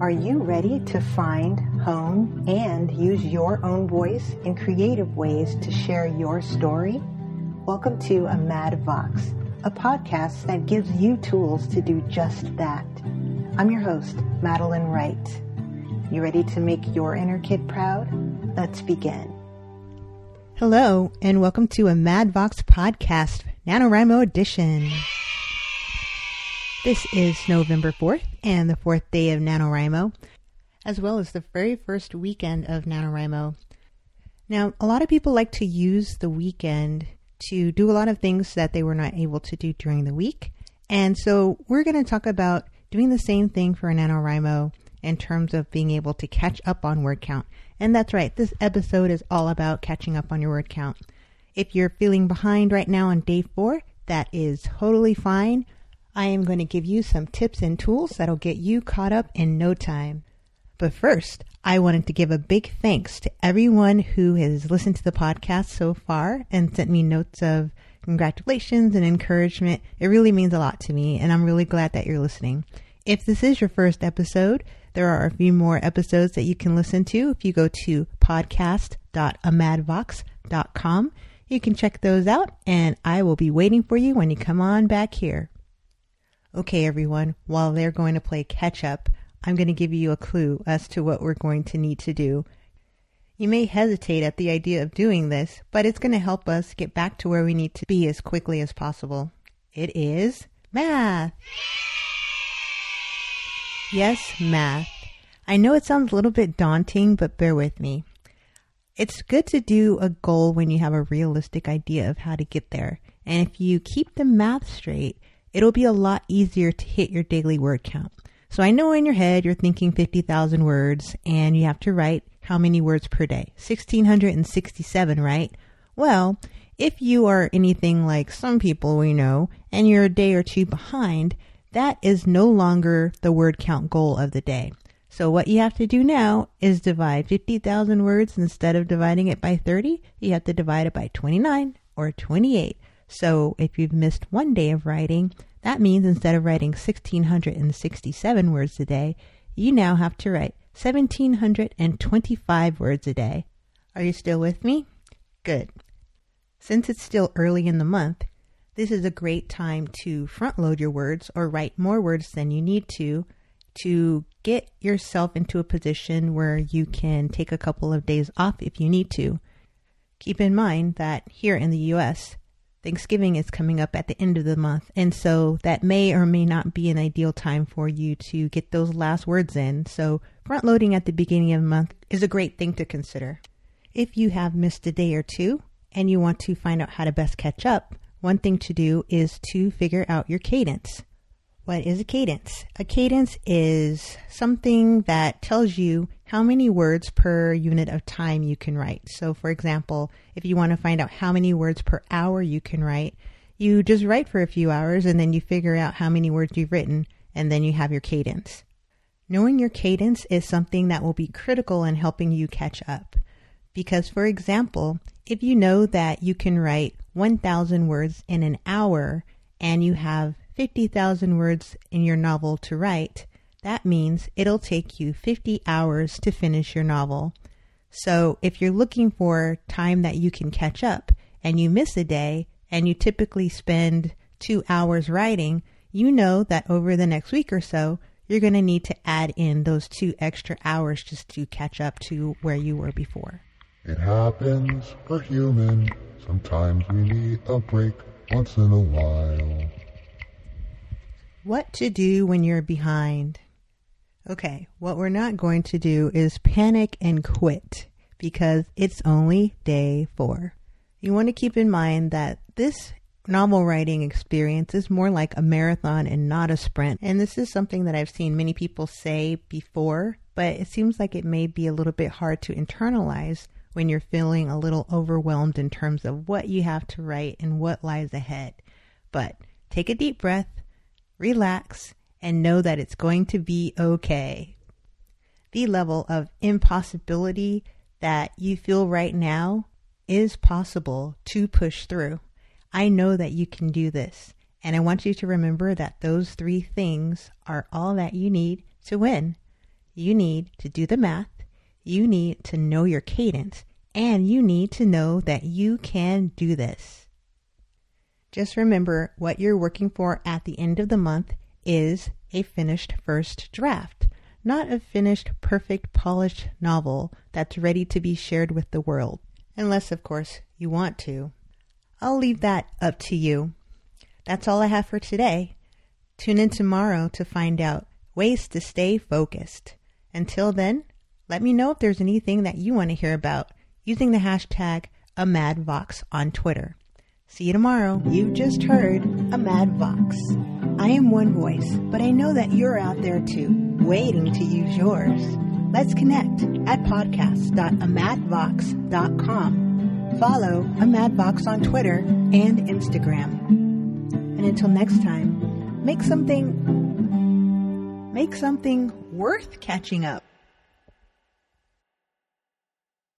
Are you ready to find, hone, and use your own voice in creative ways to share your story? Welcome to a Mad Vox, a podcast that gives you tools to do just that. I'm your host, Madeline Wright. You ready to make your inner kid proud? Let's begin. Hello, and welcome to a Mad Vox podcast, NaNoWriMo edition. This is November 4th and the fourth day of NaNoWriMo, as well as the very first weekend of NaNoWriMo. Now, a lot of people like to use the weekend to do a lot of things that they were not able to do during the week. And so we're going to talk about doing the same thing for NaNoWriMo in terms of being able to catch up on word count. And that's right, this episode is all about catching up on your word count. If you're feeling behind right now on day four, that is totally fine. I am going to give you some tips and tools that'll get you caught up in no time. But first, I wanted to give a big thanks to everyone who has listened to the podcast so far and sent me notes of congratulations and encouragement. It really means a lot to me, and I'm really glad that you're listening. If this is your first episode, there are a few more episodes that you can listen to if you go to podcast.amadvox.com. You can check those out, and I will be waiting for you when you come on back here. Okay, everyone, while they're going to play catch up, I'm going to give you a clue as to what we're going to need to do. You may hesitate at the idea of doing this, but it's going to help us get back to where we need to be as quickly as possible. It is math. Yes, math. I know it sounds a little bit daunting, but bear with me. It's good to do a goal when you have a realistic idea of how to get there. And if you keep the math straight, it'll be a lot easier to hit your daily word count. So I know in your head you're thinking 50,000 words and you have to write how many words per day? 1667, right? Well, if you are anything like some people we know and you're a day or two behind, that is no longer the word count goal of the day. So what you have to do now is divide 50,000 words instead of dividing it by 30, you have to divide it by 29 or 28. So if you've missed one day of writing, that means instead of writing 1667 words a day, you now have to write 1725 words a day. Are you still with me? Good. Since it's still early in the month, this is a great time to front load your words or write more words than you need to to get yourself into a position where you can take a couple of days off if you need to. Keep in mind that here in the US, Thanksgiving is coming up at the end of the month, and so that may or may not be an ideal time for you to get those last words in. So, front loading at the beginning of the month is a great thing to consider. If you have missed a day or two and you want to find out how to best catch up, one thing to do is to figure out your cadence. What is a cadence? A cadence is something that tells you how many words per unit of time you can write. So, for example, if you want to find out how many words per hour you can write, you just write for a few hours and then you figure out how many words you've written and then you have your cadence. Knowing your cadence is something that will be critical in helping you catch up. Because, for example, if you know that you can write 1,000 words in an hour and you have 50,000 words in your novel to write, that means it'll take you 50 hours to finish your novel. So if you're looking for time that you can catch up and you miss a day and you typically spend two hours writing, you know that over the next week or so, you're going to need to add in those two extra hours just to catch up to where you were before. It happens, we're human. Sometimes we need a break once in a while. What to do when you're behind. Okay, what we're not going to do is panic and quit because it's only day four. You want to keep in mind that this novel writing experience is more like a marathon and not a sprint. And this is something that I've seen many people say before, but it seems like it may be a little bit hard to internalize when you're feeling a little overwhelmed in terms of what you have to write and what lies ahead. But take a deep breath relax, and know that it's going to be okay. The level of impossibility that you feel right now is possible to push through. I know that you can do this. And I want you to remember that those three things are all that you need to win. you need to do the math, you need to know your cadence, and you need to know that you can do this. Just remember what you're working for at the end of the month is a finished first draft, not a finished, perfect, polished novel that's ready to be shared with the world. Unless, of course, you want to. I'll leave that up to you. That's all I have for today. Tune in tomorrow to find out ways to stay focused. Until then, let me know if there's anything that you want to hear about using the hashtag AmadVox on Twitter. See you tomorrow. You just heard a Mad Vox. I am one voice, but I know that you're out there too, waiting to use yours. Let's connect at podcast.amadvox.com. Follow a Mad Vox on Twitter and Instagram. And until next time, make something make something worth catching up.